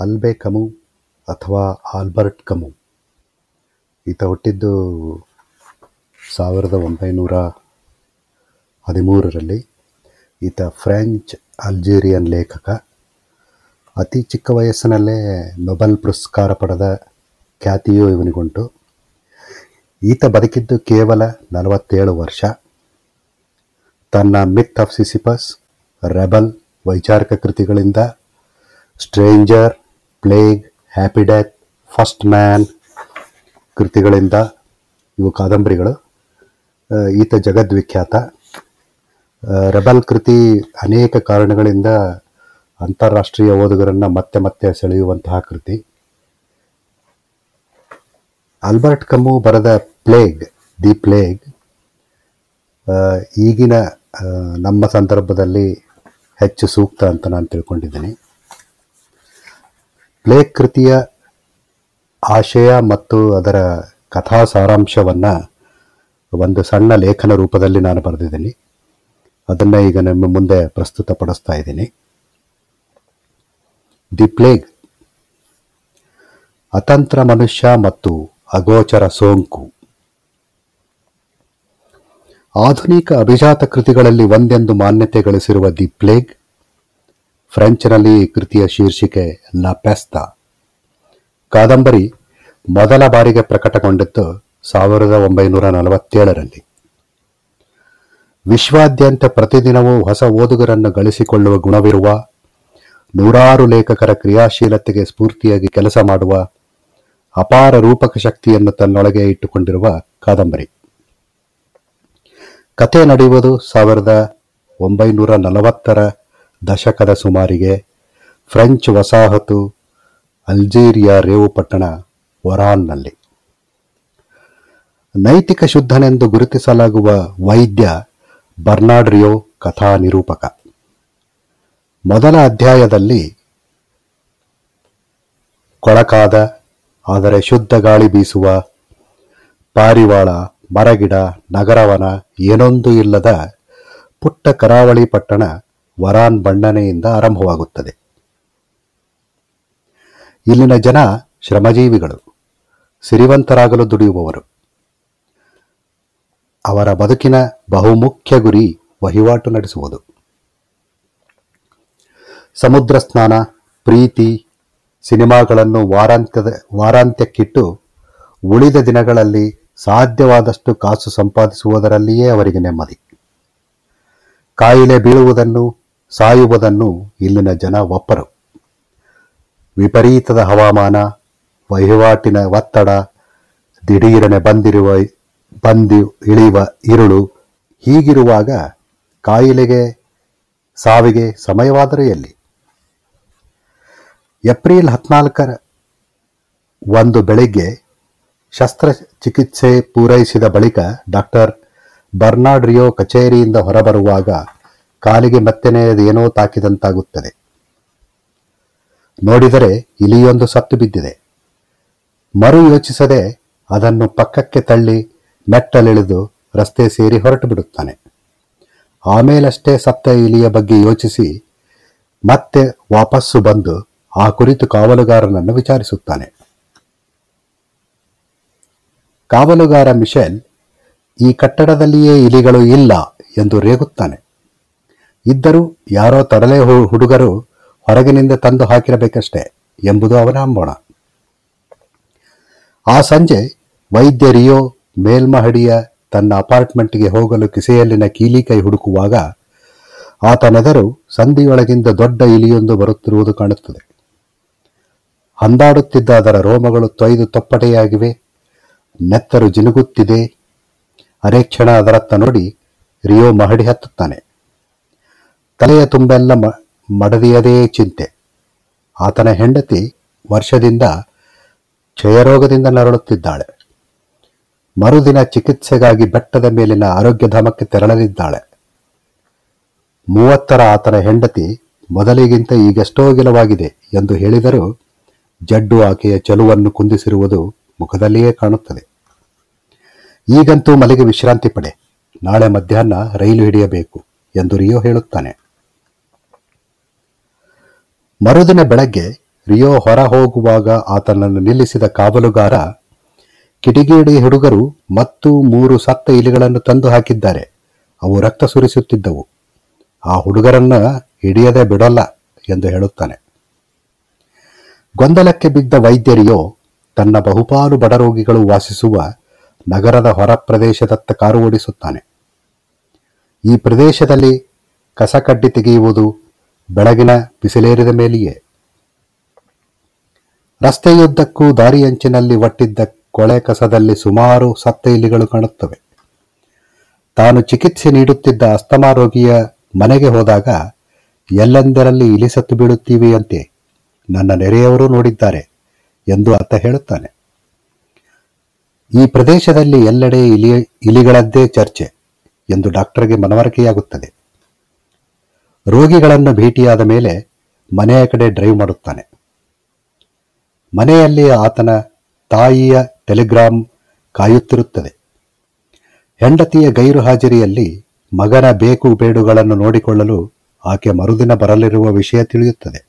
ಅಲ್ಬೆ ಕಮು ಅಥವಾ ಆಲ್ಬರ್ಟ್ ಕಮು ಈತ ಹುಟ್ಟಿದ್ದು ಸಾವಿರದ ಒಂಬೈನೂರ ಹದಿಮೂರರಲ್ಲಿ. ಈತ ಫ್ರೆಂಚ್ ಅಲ್ಜೀರಿಯನ್ ಲೇಖಕ. ಅತಿ ಚಿಕ್ಕ ವಯಸ್ಸಿನಲ್ಲೇ ನೊಬೆಲ್ ಪುರಸ್ಕಾರ ಪಡೆದ ಖ್ಯಾತಿಯೂ ಇವನಿಗುಂಟು. ಈತ ಬದುಕಿದ್ದು ಕೇವಲ ನಲವತ್ತೇಳು ವರ್ಷ. ತನ್ನ ಮಿತ್ ಆಫ್ ಸಿಸಿಪಸ್, ರೆಬಲ್ ವೈಚಾರಿಕ ಕೃತಿಗಳಿಂದ stranger plague happy death first man ಕೃತಿಗಳಿಂದ ಇವು ಕಾದಂಬರಿಗಳು. ಈತ ಜಗದ್ವಿಖ್ಯಾತ. ರೆಬಲ್ ಕೃತಿ ಅನೇಕ ಕಾರಣಗಳಿಂದ ಅಂತಾರಾಷ್ಟ್ರೀಯ ಓದುಗರನ್ನು ಮತ್ತೆ ಮತ್ತೆ ಸೆಳೆಯುವಂತಹ ಕೃತಿ. ಆಲ್ಬರ್ಟ್ ಕಮ್ಮು ಬರೆದ ಪ್ಲೇಗ್, ದಿ ಪ್ಲೇಗ್ ಈಗಿನ ನಮ್ಮ ಸಂದರ್ಭದಲ್ಲಿ ಹೆಚ್ಚು ಸೂಕ್ತ ಅಂತ ನಾನು ತಿಳ್ಕೊಂಡಿದ್ದೀನಿ. ಪ್ಲೇಗ್ ಕೃತಿಯ ಆಶಯ ಮತ್ತು ಅದರ ಕಥಾ ಸಾರಾಂಶವನ್ನು ಒಂದು ಸಣ್ಣ ಲೇಖನ ರೂಪದಲ್ಲಿ ನಾನು ಬರೆದಿದ್ದೀನಿ. ಅದನ್ನು ಈಗ ನಿಮ್ಮ ಮುಂದೆ ಪ್ರಸ್ತುತಪಡಿಸ್ತಾ ಇದ್ದೀನಿ. The plague. ಅತಂತ್ರ ಮನುಷ್ಯ ಮತ್ತು ಅಗೋಚರ ಸೋಂಕು. ಆಧುನಿಕ ಅಭಿಜಾತ ಕೃತಿಗಳಲ್ಲಿ ಒಂದೆಂದು ಮಾನ್ಯತೆ ಗಳಿಸಿರುವ ದಿ ಪ್ಲೇಗ್ ಫ್ರೆಂಚ್ನಲ್ಲಿ ಈ ಕೃತಿಯ ಶೀರ್ಷಿಕೆ ಲ ಪೆಸ್ತ. ಕಾದಂಬರಿ ಮೊದಲ ಬಾರಿಗೆ ಪ್ರಕಟಗೊಂಡಿದ್ದು ಸಾವಿರದ ಒಂಬೈನೂರ ನಲವತ್ತೇಳರಲ್ಲಿ. ವಿಶ್ವಾದ್ಯಂತ ಪ್ರತಿದಿನವೂ ಹೊಸ ಓದುಗರನ್ನು ಗಳಿಸಿಕೊಳ್ಳುವ ಗುಣವಿರುವ, ನೂರಾರು ಲೇಖಕರ ಕ್ರಿಯಾಶೀಲತೆಗೆ ಸ್ಫೂರ್ತಿಯಾಗಿ ಕೆಲಸ ಮಾಡುವ, ಅಪಾರ ರೂಪಕ ಶಕ್ತಿಯನ್ನು ತನ್ನೊಳಗೆ ಇಟ್ಟುಕೊಂಡಿರುವ ಕಾದಂಬರಿ. ಕತೆ ನಡೆಯುವುದು ಸಾವಿರದ ಒಂಬೈನೂರ ನಲವತ್ತರ ದಶಕದ ಸುಮಾರಿಗೆ ಫ್ರೆಂಚ್ ವಸಾಹತು ಅಲ್ಜೀರಿಯಾ ರೇವು ಪಟ್ಟಣ ಒರಾನ್ನಲ್ಲಿ ನೈತಿಕ ಶುದ್ಧನೆಂದು ಗುರುತಿಸಲಾಗುವ ವೈದ್ಯ ಬರ್ನಾಡ್ರಿಯೋ ಕಥಾ ನಿರೂಪಕ ಮೊದಲ ಅಧ್ಯಾಯದಲ್ಲಿ ಕೊಳಕಾದ, ಆದರೆ ಶುದ್ಧ ಗಾಳಿ ಬೀಸುವ, ಪಾರಿವಾಳ, ಮರಗಿಡ, ನಗರವನ ಏನೊಂದು ಇಲ್ಲದ ಪುಟ್ಟ ಕರಾವಳಿ ಪಟ್ಟಣ ವರಾನ್ ಬಣ್ಣನೆಯಿಂದ ಆರಂಭವಾಗುತ್ತದೆ. ಇಲ್ಲಿನ ಜನ ಶ್ರಮಜೀವಿಗಳು, ಸಿರಿವಂತರಾಗಲು ದುಡಿಯುವವರು. ಅವರ ಬದುಕಿನ ಬಹುಮುಖ್ಯ ಗುರಿ ವಹಿವಾಟು ನಡೆಸುವುದು. ಸಮುದ್ರ ಸ್ನಾನ, ಪ್ರೀತಿ, ಸಿನಿಮಾಗಳನ್ನು ವಾರಾಂತ್ಯದ, ವಾರಾಂತ್ಯಕ್ಕಿಟ್ಟು ಉಳಿದ ದಿನಗಳಲ್ಲಿ ಸಾಧ್ಯವಾದಷ್ಟು ಕಾಸು ಸಂಪಾದಿಸುವುದರಲ್ಲಿಯೇ ಅವರಿಗೆ ನೆಮ್ಮದಿ. ಕಾಯಿಲೆ ಬೀಳುವುದನ್ನು ಸಾಯುವುದನ್ನು ಇಲ್ಲಿನ ಜನ ಒಪ್ಪರು. ವಿಪರೀತದ ಹವಾಮಾನ, ವಹಿವಾಟಿನ ಒತ್ತಡ, ದಿಢೀರನೆ ಬಂದಿರುವ, ಬಂದಿ ಇಳಿಯುವ ಇರುಳು ಹೀಗಿರುವಾಗ ಕಾಯಿಲೆಗೆ, ಸಾವಿಗೆ ಸಮಯವಾದರೆ ಎಲ್ಲಿ? ಏಪ್ರಿಲ್ ಹದಿನಾಲ್ಕರ ಒಂದು ಬೆಳಿಗ್ಗೆ ಶಸ್ತ್ರಚಿಕಿತ್ಸೆ ಪೂರೈಸಿದ ಬಳಿಕ ಡಾಕ್ಟರ್ ಬರ್ನಾಡ್ರಿಯೋ ಕಚೇರಿಯಿಂದ ಹೊರಬರುವಾಗ ಕಾಲಿಗೆ ಮತ್ತೆನೆಯದೇನೋ ತಾಕಿದಂತಾಗುತ್ತದೆ. ನೋಡಿದರೆ ಇಲಿಯೊಂದು ಸತ್ತು ಬಿದ್ದಿದೆ. ಮರು ಯೋಚಿಸದೆ ಅದನ್ನು ಪಕ್ಕಕ್ಕೆ ತಳ್ಳಿ ಮೆಟ್ಟಲಿಳಿದು ರಸ್ತೆ ಸೇರಿ ಹೊರಟು ಬಿಡುತ್ತಾನೆ. ಆಮೇಲಷ್ಟೇ ಸತ್ತ ಇಲಿಯ ಬಗ್ಗೆ ಯೋಚಿಸಿ ಮತ್ತೆ ವಾಪಸ್ಸು ಬಂದು ಆ ಕುರಿತು ಕಾವಲುಗಾರನನ್ನು ವಿಚಾರಿಸುತ್ತಾನೆ. ಕಾವಲುಗಾರ ಮಿಶೆಲ್, ಈ ಕಟ್ಟಡದಲ್ಲಿಯೇ ಇಲಿಗಳು ಇಲ್ಲ ಎಂದು ರೇಗುತ್ತಾನೆ. ಇದ್ದರೂ ಯಾರೋ ತರಲೆ ಹುಡುಗರು ಹೊರಗಿನಿಂದ ತಂದು ಹಾಕಿರಬೇಕಷ್ಟೇ ಎಂಬುದು ಅವನ ಅಂಬೋಣ. ಆ ಸಂಜೆ ವೈದ್ಯ ರಿಯೋ ಮೇಲ್ಮಹಡಿಯ ತನ್ನ ಅಪಾರ್ಟ್ಮೆಂಟ್ಗೆ ಹೋಗಲು ಕಿಸೆಯಲ್ಲಿನ ಕೀಲಿ ಕೈ ಹುಡುಕುವಾಗ ಆತನೆದರು ಸಂಧಿಯೊಳಗಿಂದ ದೊಡ್ಡ ಇಲಿಯೊಂದು ಬರುತ್ತಿರುವುದು ಕಾಣುತ್ತದೆ. ಹಂದಾಡುತ್ತಿದ್ದ ಅದರ ರೋಮಗಳು ತೊಯ್ದು ತೊಪ್ಪಟೆಯಾಗಿವೆ. ನೆತ್ತರು ಜಿನುಗುತ್ತಿದೆ. ಅರೆಕ್ಷಣ ಅದರತ್ತ ನೋಡಿ ರಿಯೋ ಮಹಡಿ ಹತ್ತುತ್ತಾನೆ. ತಲೆಯ ತುಂಬೆಲ್ಲ ಮ, ಮಡದಿಯದೇ ಚಿಂತೆ. ಆತನ ಹೆಂಡತಿ ವರ್ಷದಿಂದ ಕ್ಷಯರೋಗದಿಂದ ನರಳುತ್ತಿದ್ದಾಳೆ. ಮರುದಿನ ಚಿಕಿತ್ಸೆಗಾಗಿ ಬೆಟ್ಟದ ಮೇಲಿನ ಆರೋಗ್ಯಧಾಮಕ್ಕೆ ತೆರಳಲಿದ್ದಾಳೆ. ಮೂವತ್ತರ ಆತನ ಹೆಂಡತಿ ಮೊದಲಿಗಿಂತ ಈಗೆಷ್ಟೋ ಗಿಲವಾಗಿದೆ ಎಂದು ಹೇಳಿದರೂ ಜಡ್ಡು ಆಕೆಯ ಚಲುವನ್ನು ಕುಂದಿಸಿರುವುದು ಮುಖದಲ್ಲಿಯೇ ಕಾಣುತ್ತದೆ. ಈಗಂತೂ ಮಲೆಗೆ ವಿಶ್ರಾಂತಿ ಪಡೆ. ನಾಳೆ ಮಧ್ಯಾಹ್ನ ರೈಲು ಹಿಡಿಯಬೇಕು ಎಂದು ರಿಯೋ ಹೇಳುತ್ತಾನೆ. ಮರುದಿನ ಬೆಳಗ್ಗೆ ರಿಯೋ ಹೊರ ಹೋಗುವಾಗ ಆತನನ್ನು ನಿಲ್ಲಿಸಿದ ಕಾವಲುಗಾರ, ಕಿಡಿಗೇಡಿ ಹುಡುಗರು ಮತ್ತು ಮೂರು ಸತ್ತ ಇಲಿಗಳನ್ನು ತಂದು ಹಾಕಿದ್ದಾರೆ. ಅವು ರಕ್ತ ಸುರಿಸುತ್ತಿದ್ದವು. ಆ ಹುಡುಗರನ್ನ ಹಿಡಿಯದೆ ಬಿಡಲ್ಲ ಎಂದು ಹೇಳುತ್ತಾನೆ. ಗೊಂದಲಕ್ಕೆ ಬಿದ್ದ ವೈದ್ಯರಿಯೋ ತನ್ನ ಬಹುಪಾಲು ಬಡರೋಗಿಗಳು ವಾಸಿಸುವ ನಗರದ ಹೊರ ಪ್ರದೇಶದತ್ತ ಕಾರು ಓಡಿಸುತ್ತಾನೆ. ಈ ಪ್ರದೇಶದಲ್ಲಿ ಕಸಕಡ್ಡಿ ತೆಗೆಯುವುದು ಬೆಳಗಿನ ಬಿಸಿಲೇರಿದ ಮೇಲೆಯೇ. ರಸ್ತೆಯುದ್ದಕ್ಕೂ ದಾರಿಯಂಚಿನಲ್ಲಿ ಒಟ್ಟಿದ್ದ ಕೊಳೆ ಕಸದಲ್ಲಿ ಸುಮಾರು ಸತ್ತ ಇಲಿಗಳು ಕಾಣುತ್ತವೆ. ತಾನು ಚಿಕಿತ್ಸೆ ನೀಡುತ್ತಿದ್ದ ಅಸ್ತಮಾ ರೋಗಿಯ ಮನೆಗೆ ಹೋದಾಗ, ಎಲ್ಲೆಂದರಲ್ಲಿ ಇಲಿ ಸತ್ತು ಬೀಳುತ್ತೀವಿಯಂತೆ ನನ್ನ ನೆರೆಯವರು ನೋಡಿದ್ದಾರೆ ಎಂದು ಆತ ಹೇಳುತ್ತಾನೆ. ಈ ಪ್ರದೇಶದಲ್ಲಿ ಎಲ್ಲೆಡೆ ಇಲಿ, ಇಲಿಗಳದ್ದೇ ಚರ್ಚೆ ಎಂದು ಡಾಕ್ಟರ್ಗೆ ಮನವರಿಕೆಯಾಗುತ್ತದೆ. ರೋಗಿಗಳನ್ನು ಭೇಟಿಯಾದ ಮೇಲೆ ಮನೆಯ ಕಡೆ ಡ್ರೈವ್ ಮಾಡುತ್ತಾನೆ. ಮನೆಯಲ್ಲಿ ಆತನ ತಾಯಿಯ ಟೆಲಿಗ್ರಾಮ್ ಕಾಯುತ್ತಿರುತ್ತದೆ. ಹೆಂಡತಿಯ ಗೈರು ಹಾಜರಿಯಲ್ಲಿ ಮಗನ ಬೇಕು ಬೇಡುಗಳನ್ನು ನೋಡಿಕೊಳ್ಳಲು ಆಕೆ ಮರುದಿನ ಬರಲಿರುವ ವಿಷಯ ತಿಳಿಯುತ್ತದೆ.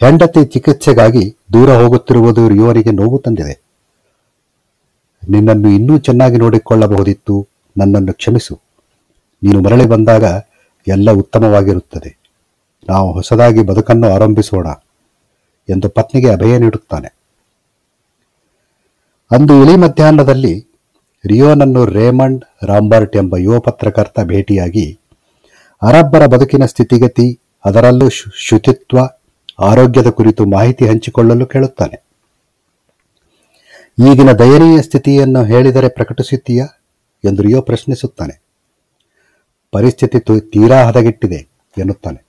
ಹೆಂಡತಿ ಚಿಕಿತ್ಸೆಗಾಗಿ ದೂರ ಹೋಗುತ್ತಿರುವುದು ಇವರಿಗೆ ನೋವು ತಂದಿದೆ. ನಿನ್ನನ್ನು ಇನ್ನೂ ಚೆನ್ನಾಗಿ ನೋಡಿಕೊಳ್ಳಬಹುದಿತ್ತು, ನನ್ನನ್ನು ಕ್ಷಮಿಸು. ನೀನು ಮರಳಿ ಬಂದಾಗ ಎಲ್ಲ ಉತ್ತಮವಾಗಿರುತ್ತದೆ. ನಾವು ಹೊಸದಾಗಿ ಬದುಕನ್ನು ಆರಂಭಿಸೋಣ ಎಂದು ಪತ್ನಿಗೆ ಅಭಯ ನೀಡುತ್ತಾನೆ. ಅಂದು ಇಳಿ ಮಧ್ಯಾಹ್ನದಲ್ಲಿ ರಿಯೋನನ್ನು ರೇಮಂಡ್ ರಾಂಬರ್ಟ್ ಎಂಬ ಯುವ ಪತ್ರಕರ್ತ ಭೇಟಿಯಾಗಿ ಅರಬ್ಬರ ಬದುಕಿನ ಸ್ಥಿತಿಗತಿ, ಅದರಲ್ಲೂ ಶುಚಿತ್ವ, ಆರೋಗ್ಯದ ಕುರಿತು ಮಾಹಿತಿ ಹಂಚಿಕೊಳ್ಳಲು ಕೇಳುತ್ತಾನೆ. ಈಗಿನ ದಯನೀಯ ಸ್ಥಿತಿಯನ್ನು ಹೇಳಿದರೆ ಪ್ರಕಟಿಸುತ್ತೀಯಾ ಎಂದು ರಿಯೋ ಪ್ರಶ್ನಿಸುತ್ತಾನೆ. ಪರಿಸ್ಥಿತಿ ತೀರಾ ಹದಗೆಟ್ಟಿದೆ ಎನ್ನುತ್ತಾನೆ.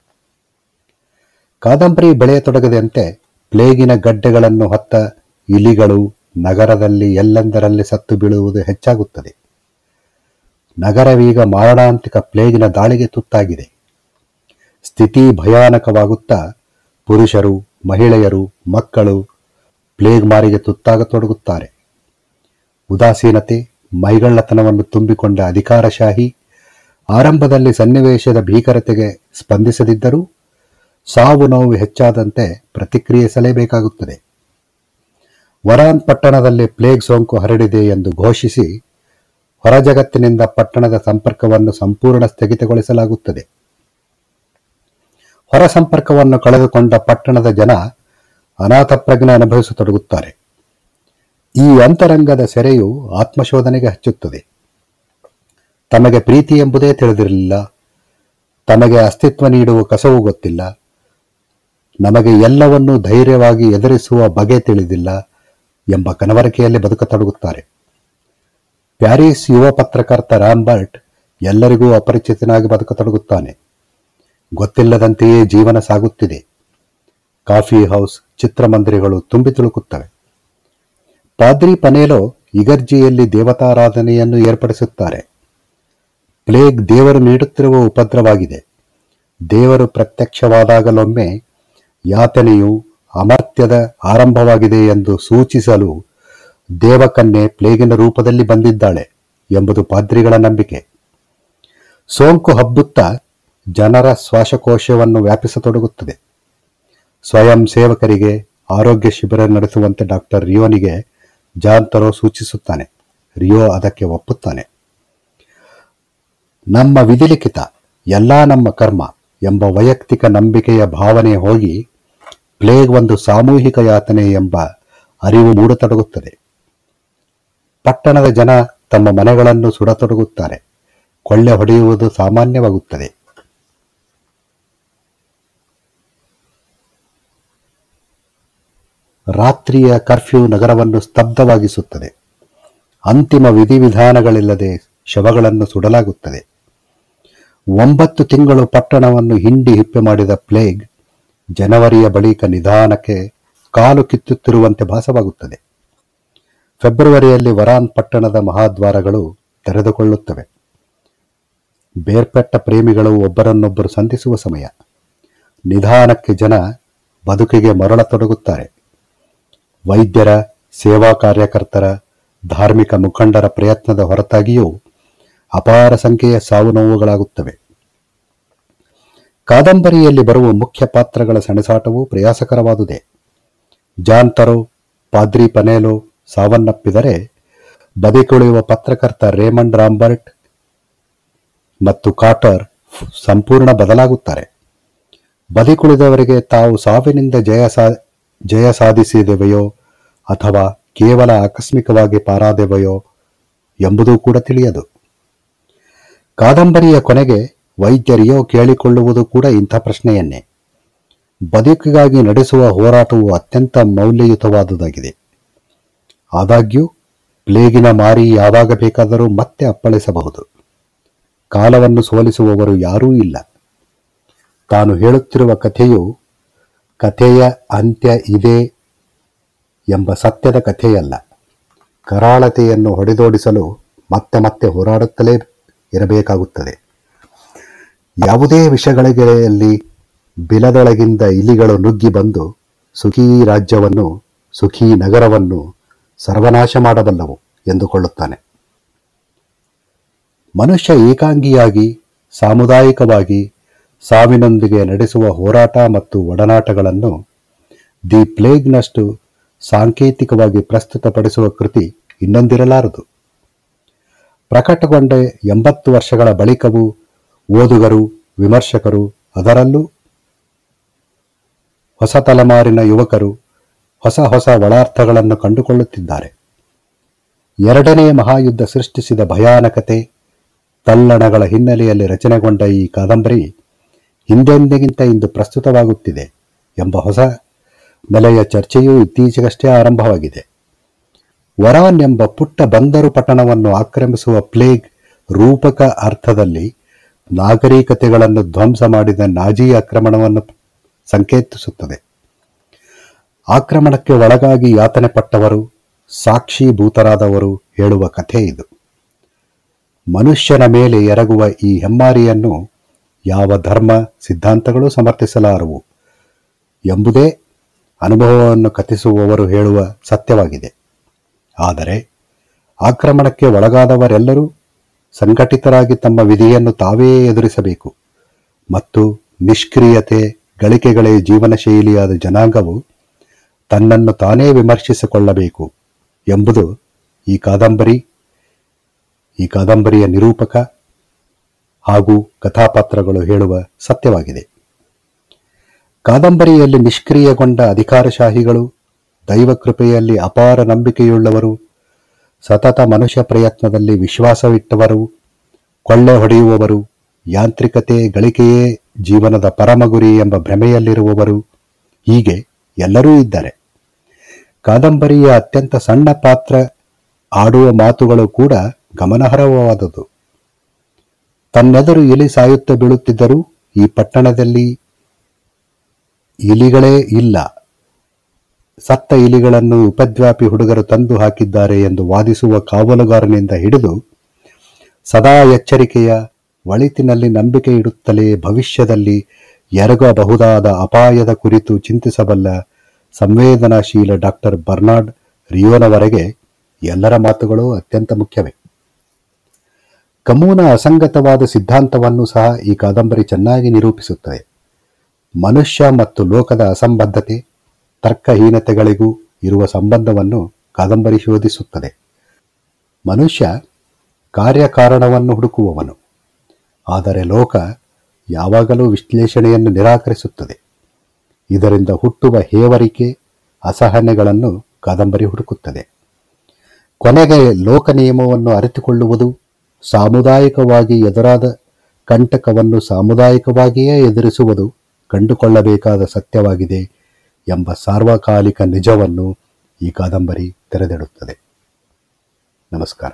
ಕಾದಂಬರಿ ಬೆಳೆಯತೊಡಗದಂತೆ ಪ್ಲೇಗಿನ ಗಡ್ಡೆಗಳನ್ನು ಹೊತ್ತ ಇಲಿಗಳು ನಗರದಲ್ಲಿ ಎಲ್ಲೆಂದರಲ್ಲಿ ಸತ್ತು ಬೀಳುವುದು ಹೆಚ್ಚಾಗುತ್ತದೆ. ನಗರವೀಗ ಮಾರಣಾಂತಿಕ ಪ್ಲೇಗಿನ ದಾಳಿಗೆ ತುತ್ತಾಗಿದೆ. ಸ್ಥಿತಿ ಭಯಾನಕವಾಗುತ್ತಾ ಪುರುಷರು, ಮಹಿಳೆಯರು, ಮಕ್ಕಳು ಪ್ಲೇಗ್ ಮಾರಿಗೆ ತುತ್ತಾಗತೊಡಗುತ್ತಾರೆ ಉದಾಸೀನತೆ, ಮೈಗಳ್ಳತನವನ್ನು ತುಂಬಿಕೊಂಡ ಅಧಿಕಾರಶಾಹಿ ಆರಂಭದಲ್ಲಿ ಸನ್ನಿವೇಶದ ಭೀಕರತೆಗೆ ಸ್ಪಂದಿಸದಿದ್ದರೂ ಸಾವು ನೋವು ಹೆಚ್ಚಾದಂತೆ ಪ್ರತಿಕ್ರಿಯಿಸಲೇಬೇಕಾಗುತ್ತದೆ. ವರಾನ್ ಪಟ್ಟಣದಲ್ಲಿ ಪ್ಲೇಗ್ ಸೋಂಕು ಹರಡಿದೆ ಎಂದು ಘೋಷಿಸಿ ಹೊರಜಗತ್ತಿನಿಂದ ಪಟ್ಟಣದ ಸಂಪರ್ಕವನ್ನು ಸಂಪೂರ್ಣ ಸ್ಥಗಿತಗೊಳಿಸಲಾಗುತ್ತದೆ. ಹೊರ ಸಂಪರ್ಕವನ್ನು ಕಳೆದುಕೊಂಡ ಪಟ್ಟಣದ ಜನ ಅನಾಥಪ್ರಜ್ಞೆ ಅನುಭವಿಸತೊಡಗುತ್ತಾರೆ. ಈ ಅಂತರಂಗದ ಸೆರೆಯು ಆತ್ಮಶೋಧನೆಗೆ ಹಚ್ಚುತ್ತದೆ. ತಮಗೆ ಪ್ರೀತಿ ಎಂಬುದೇ ತಿಳಿದಿರಲಿಲ್ಲ. ತಮಗೆ ಅಸ್ತಿತ್ವ ನೀಡುವ ಕಸವು ಗೊತ್ತಿಲ್ಲ. ನಮಗೆ ಎಲ್ಲವನ್ನೂ ಧೈರ್ಯವಾಗಿ ಎದುರಿಸುವ ಬಗೆ ತಿಳಿದಿಲ್ಲ ಎಂಬ ಕನವರಿಕೆಯಲ್ಲಿ ಬದುಕತೊಡಗುತ್ತಾರೆ. ಪ್ಯಾರಿಸ್ ಯುವ ಪತ್ರಕರ್ತ ರಾಂಬರ್ಟ್ ಎಲ್ಲರಿಗೂ ಅಪರಿಚಿತನಾಗಿ ಬದುಕತೊಡಗುತ್ತಾನೆ. ಗೊತ್ತಿಲ್ಲದಂತೆಯೇ ಜೀವನ ಸಾಗುತ್ತಿದೆ. ಕಾಫಿ ಹೌಸ್ ಚಿತ್ರಮಂದಿರಗಳು ತುಂಬಿ ತುಳುಕುತ್ತವೆ. ಪಾದ್ರಿ ಪನೇಲೋ ಇಗರ್ಜಿಯಲ್ಲಿ ದೇವತಾರಾಧನೆಯನ್ನು ಏರ್ಪಡಿಸುತ್ತಾರೆ. ಪ್ಲೇಗ್ ದೇವರು ನೀಡುತ್ತಿರುವ ಉಪದ್ರವಾಗಿದೆ. ದೇವರು ಪ್ರತ್ಯಕ್ಷವಾದಾಗಲೊಮ್ಮೆ ಯಾತನೆಯು ಅಮರ್ತ್ಯದ ಆರಂಭವಾಗಿದೆ ಎಂದು ಸೂಚಿಸಲು ದೇವಕನ್ನೆ ಪ್ಲೇಗಿನ ರೂಪದಲ್ಲಿ ಬಂದಿದ್ದಾಳೆ ಎಂಬುದು ಪಾದ್ರಿಗಳ ನಂಬಿಕೆ. ಸೋಂಕು ಹಬ್ಬುತ್ತಾ ಜನರ ಶ್ವಾಸಕೋಶವನ್ನು ವ್ಯಾಪಿಸತೊಡಗುತ್ತದೆ. ಸ್ವಯಂ ಸೇವಕರಿಗೆ ಆರೋಗ್ಯ ಶಿಬಿರ ನಡೆಸುವಂತೆ ಡಾಕ್ಟರ್ ರಿಯೋನಿಗೆ ಜಾಂತರೋ ತರೋ ಸೂಚಿಸುತ್ತಾನೆ. ರಿಯೋ ಅದಕ್ಕೆ ಒಪ್ಪುತ್ತಾನೆ. ನಮ್ಮ ವಿಧಿಲಿಖಿತ ಎಲ್ಲ ನಮ್ಮ ಕರ್ಮ ಎಂಬ ವೈಯಕ್ತಿಕ ನಂಬಿಕೆಯ ಭಾವನೆ ಹೋಗಿ ಪ್ಲೇಗ್ ಒಂದು ಸಾಮೂಹಿಕ ಯಾತನೆ ಎಂಬ ಅರಿವು ಮೂಡತೊಡಗುತ್ತದೆ. ಪಟ್ಟಣದ ಜನ ತಮ್ಮ ಮನೆಗಳನ್ನು ಸುಡತೊಡಗುತ್ತಾರೆ. ಕೊಳ್ಳೆ ಹೊಡೆಯುವುದು ಸಾಮಾನ್ಯವಾಗುತ್ತದೆ. ರಾತ್ರಿಯ ಕರ್ಫ್ಯೂ ನಗರವನ್ನು ಸ್ತಬ್ಧವಾಗಿಸುತ್ತದೆ. ಅಂತಿಮ ವಿಧಿವಿಧಾನಗಳಿಲ್ಲದೆ ಶವಗಳನ್ನು ಸುಡಲಾಗುತ್ತದೆ. ಒಂಬತ್ತು ತಿಂಗಳು ಪಟ್ಟಣವನ್ನು ಹಿಂಡಿ ಹಿಪ್ಪೆ ಮಾಡಿದ ಪ್ಲೇಗ್ ಜನವರಿಯ ಬಳಿಕ ನಿಧಾನಕ್ಕೆ ಕಾಲು ಕಿತ್ತುತ್ತಿರುವಂತೆ ಭಾಸವಾಗುತ್ತದೆ. ಫೆಬ್ರವರಿಯಲ್ಲಿ ವರಾನ್ ಪಟ್ಟಣದ ಮಹಾದ್ವಾರಗಳು ತೆರೆದುಕೊಳ್ಳುತ್ತವೆ. ಬೇರ್ಪಟ್ಟ ಪ್ರೇಮಿಗಳು ಒಬ್ಬರನ್ನೊಬ್ಬರು ಸಂಧಿಸುವ ಸಮಯ. ನಿಧಾನಕ್ಕೆ ಜನ ಬದುಕಿಗೆ ಮರಳತೊಡಗುತ್ತಾರೆ. ವೈದ್ಯರ, ಸೇವಾ ಕಾರ್ಯಕರ್ತರ, ಧಾರ್ಮಿಕ ಮುಖಂಡರ ಪ್ರಯತ್ನದ ಹೊರತಾಗಿಯೂ ಅಪಾರ ಸಂಖ್ಯೆಯ ಸಾವು ನೋವುಗಳಾಗುತ್ತವೆ. ಕಾದಂಬರಿಯಲ್ಲಿ ಬರುವ ಮುಖ್ಯ ಪಾತ್ರಗಳ ಸೆಣಸಾಟವು ಪ್ರಯಾಸಕರವಾದುದೇ. ಜಾನ್ ತರೋ ಪಾದ್ರಿ ಪನೇಲೋ, ಸಾವನ್ನಪ್ಪಿದರೆ ಬದಿಕುಳಿಯುವ ಪತ್ರಕರ್ತ ರೇಮಂಡ್ ರಾಂಬರ್ಟ್ ಮತ್ತು ಕಾಟರ್ ಸಂಪೂರ್ಣ ಬದಲಾಗುತ್ತಾರೆ. ಬದಿಕುಳಿದವರಿಗೆ ತಾವು ಸಾವಿನಿಂದ ಜಯ ಸಾ, ಜಯ ಸಾಧಿಸಿದೆವೆಯೋ ಅಥವಾ ಕೇವಲ ಆಕಸ್ಮಿಕವಾಗಿ ಪಾರಾದೆವೆಯೋ ಎಂಬುದೂ ಕೂಡ ತಿಳಿಯದು. ಕಾದಂಬರಿಯ ಕೊನೆಗೆ ವೈದ್ಯರಿಯೋ ಕೇಳಿಕೊಳ್ಳುವುದು ಕೂಡ ಇಂಥ ಪ್ರಶ್ನೆಯನ್ನೇ. ಬದುಕಿಗಾಗಿ ನಡೆಸುವ ಹೋರಾಟವು ಅತ್ಯಂತ ಮೌಲ್ಯಯುತವಾದುದಾಗಿದೆ. ಆದಾಗ್ಯೂ, ಪ್ಲೇಗಿನ ಮಾರಿ ಯಾವಾಗ ಬೇಕಾದರೂ ಮತ್ತೆ ಅಪ್ಪಳಿಸಬಹುದು. ಕಾಲವನ್ನು ಸೋಲಿಸುವವರು ಯಾರೂ ಇಲ್ಲ. ತಾನು ಹೇಳುತ್ತಿರುವ ಕಥೆಯು, ಕಥೆಯ ಅಂತ್ಯ ಇದೆ ಎಂಬ ಸತ್ಯದ ಕಥೆಯಲ್ಲ. ಕರಾಳತೆಯನ್ನು ಹೊಡೆದೋಡಿಸಲು ಮತ್ತೆ ಮತ್ತೆ ಹೋರಾಡುತ್ತಲೇ ಇರಬೇಕಾಗುತ್ತದೆ. ಯಾವುದೇ ವಿಷಗಳಿಗೆಯಲ್ಲಿ ಬಿಲದೊಳಗಿಂದ ಇಲಿಗಳು ನುಗ್ಗಿ ಬಂದು ಸುಖೀ ರಾಜ್ಯವನ್ನು, ಸುಖೀ ನಗರವನ್ನು ಸರ್ವನಾಶ ಮಾಡಬಲ್ಲವು ಎಂದುಕೊಳ್ಳುತ್ತಾನೆ. ಮನುಷ್ಯ ಏಕಾಂಗಿಯಾಗಿ, ಸಾಮುದಾಯಿಕವಾಗಿ ಸಾವಿನೊಂದಿಗೆ ನಡೆಸುವ ಹೋರಾಟ ಮತ್ತು ಒಡನಾಟಗಳನ್ನು ದಿ ಪ್ಲೇಗ್ನಷ್ಟು ಸಾಂಕೇತಿಕವಾಗಿ ಪ್ರಸ್ತುತಪಡಿಸುವ ಕೃತಿ ಇನ್ನೊಂದಿರಲಾರದು. ಪ್ರಕಟಗೊಂಡ ಎಂಬತ್ತು ವರ್ಷಗಳ ಬಳಿಕವೂ ಓದುಗರು, ವಿಮರ್ಶಕರು, ಅದರಲ್ಲೂ ಹೊಸ ತಲೆಮಾರಿನ ಯುವಕರು ಹೊಸ ಹೊಸ ಒಳಾರ್ಥಗಳನ್ನು ಕಂಡುಕೊಳ್ಳುತ್ತಿದ್ದಾರೆ. ಎರಡನೇ ಮಹಾಯುದ್ಧ ಸೃಷ್ಟಿಸಿದ ಭಯಾನಕತೆ, ತಲ್ಲಣಗಳ ಹಿನ್ನೆಲೆಯಲ್ಲಿ ರಚನೆಗೊಂಡ ಈ ಕಾದಂಬರಿ ಹಿಂದೆಂದಿಗಿಂತ ಇಂದು ಪ್ರಸ್ತುತವಾಗುತ್ತಿದೆ ಎಂಬ ಹೊಸ ನೆಲೆಯ ಚರ್ಚೆಯೂ ಇತ್ತೀಚೆಗಷ್ಟೇ ಆರಂಭವಾಗಿದೆ. ವರಾನ್ ಎಂಬ ಪುಟ್ಟ ಬಂದರು ಪಟ್ಟಣವನ್ನು ಆಕ್ರಮಿಸುವ ಪ್ಲೇಗ್ ರೂಪಕ ಅರ್ಥದಲ್ಲಿ ನಾಗರಿಕತೆಗಳನ್ನು ಧ್ವಂಸ ಮಾಡಿದ ನಾಜಿ ಆಕ್ರಮಣವನ್ನು ಸಂಕೇತಿಸುತ್ತದೆ. ಆಕ್ರಮಣಕ್ಕೆ ಒಳಗಾಗಿ ಯಾತನೆ ಪಟ್ಟವರು, ಸಾಕ್ಷೀಭೂತರಾದವರು ಹೇಳುವ ಕಥೆ ಇದು. ಮನುಷ್ಯನ ಮೇಲೆ ಎರಗುವ ಈ ಹೆಮ್ಮಾರಿಯನ್ನು ಯಾವ ಧರ್ಮ ಸಿದ್ಧಾಂತಗಳು ಸಮರ್ಥಿಸಲಾರವು ಎಂಬುದೇ ಅನುಭವವನ್ನು ಕಥಿಸುವವರು ಹೇಳುವ ಸತ್ಯವಾಗಿದೆ. ಆದರೆ ಆಕ್ರಮಣಕ್ಕೆ ಒಳಗಾದವರೆಲ್ಲರೂ ಸಂಘಟಿತರಾಗಿ ತಮ್ಮ ವಿಧಿಯನ್ನು ತಾವೇ ಎದುರಿಸಬೇಕು. ಮತ್ತು ನಿಷ್ಕ್ರಿಯತೆ, ಗಳಿಕೆಗಳೇ ಜೀವನ ಶೈಲಿಯಾದ ಜನಾಂಗವು ತನ್ನನ್ನು ತಾನೇ ವಿಮರ್ಶಿಸಿಕೊಳ್ಳಬೇಕು ಎಂಬುದು ಈ ಕಾದಂಬರಿ, ಈ ಕಾದಂಬರಿಯ ನಿರೂಪಕ ಹಾಗೂ ಕಥಾಪಾತ್ರಗಳು ಹೇಳುವ ಸತ್ಯವಾಗಿದೆ. ಕಾದಂಬರಿಯಲ್ಲಿ ನಿಷ್ಕ್ರಿಯಗೊಂಡ ಅಧಿಕಾರಶಾಹಿಗಳು ದೈವಕೃಪೆಯಲ್ಲಿ ಅಪಾರ ನಂಬಿಕೆಯುಳ್ಳವರು ಸತತ ಮನುಷ್ಯ ಪ್ರಯತ್ನದಲ್ಲಿ ವಿಶ್ವಾಸವಿಟ್ಟವರು, ಕೊಳ್ಳೆ ಹೊಡೆಯುವವರು, ಯಾಂತ್ರಿಕತೆ ಗಳಿಕೆಯೇ ಜೀವನದ ಪರಮಗುರಿ ಎಂಬ ಭ್ರಮೆಯಲ್ಲಿರುವವರು, ಹೀಗೆ ಎಲ್ಲರೂ ಇದ್ದಾರೆ. ಕಾದಂಬರಿಯ ಅತ್ಯಂತ ಸಣ್ಣ ಪಾತ್ರ ಆಡುವ ಮಾತುಗಳು ಕೂಡ ಗಮನಾರ್ಹವಾದದು. ತನ್ನೆದುರು ಇಲಿ ಸಾಯುತ್ತಾ ಬೀಳುತ್ತಿದ್ದರೂ ಈ ಪಟ್ಟಣದಲ್ಲಿ ಇಲಿಗಳೇ ಇಲ್ಲ. ಸತ್ತ ಇಲಿಗಳನ್ನು ಉಪದ್ವ್ಯಾಪಿ ಹುಡುಗರು ತಂದು ಹಾಕಿದ್ದಾರೆ ಎಂದು ವಾದಿಸುವ ಕಾವಲುಗಾರನಿಂದ ಹಿಡಿದು ಸದಾ ಎಚ್ಚರಿಕೆಯ ಒಳಿತಿನಲ್ಲಿ ನಂಬಿಕೆ ಇಡುತ್ತಲೇ ಭವಿಷ್ಯದಲ್ಲಿ ಎರಗಬಹುದಾದ ಅಪಾಯದ ಕುರಿತು ಚಿಂತಿಸಬಲ್ಲ ಸಂವೇದನಾಶೀಲ ಡಾಕ್ಟರ್ ಬರ್ನಾರ್ಡ್ ರಿಯೋನವರೆಗೆ ಎಲ್ಲರ ಮಾತುಗಳು ಅತ್ಯಂತ ಮುಖ್ಯವೇ. ಕಮೂನ ಅಸಂಗತವಾದ ಸಿದ್ಧಾಂತವನ್ನು ಸಹ ಈ ಕಾದಂಬರಿ ಚೆನ್ನಾಗಿ ನಿರೂಪಿಸುತ್ತದೆ. ಮನುಷ್ಯ ಮತ್ತು ಲೋಕದ ಅಸಂಬದ್ಧತೆ ತರ್ಕಹೀನತೆಗಳಿಗೂ ಇರುವ ಸಂಬಂಧವನ್ನು ಕಾದಂಬರಿ ಶೋಧಿಸುತ್ತದೆ. ಮನುಷ್ಯ ಕಾರ್ಯಕಾರಣವನ್ನು ಹುಡುಕುವವನು. ಆದರೆ ಲೋಕ ಯಾವಾಗಲೂ ವಿಶ್ಲೇಷಣೆಯನ್ನು ನಿರಾಕರಿಸುತ್ತದೆ. ಇದರಿಂದ ಹುಟ್ಟುವ ಹೇವರಿಕೆ, ಅಸಹನೆಗಳನ್ನು ಕಾದಂಬರಿ ಹುಡುಕುತ್ತದೆ. ಕೊನೆಗೆ ಲೋಕ ನಿಯಮವನ್ನು ಅರಿತುಕೊಳ್ಳುವುದು ಸಾಮುದಾಯಿಕವಾಗಿ ಎದುರಾದ ಕಂಟಕವನ್ನು ಸಾಮುದಾಯಿಕವಾಗಿಯೇ ಎದುರಿಸುವುದು ಕಂಡುಕೊಳ್ಳಬೇಕಾದ ಸತ್ಯವಾಗಿದೆ ಎಂಬ ಸಾರ್ವಕಾಲಿಕ ನಿಜವನ್ನು ಈ ಕಾದಂಬರಿ ತೆರೆದಿಡುತ್ತದೆ. ನಮಸ್ಕಾರ.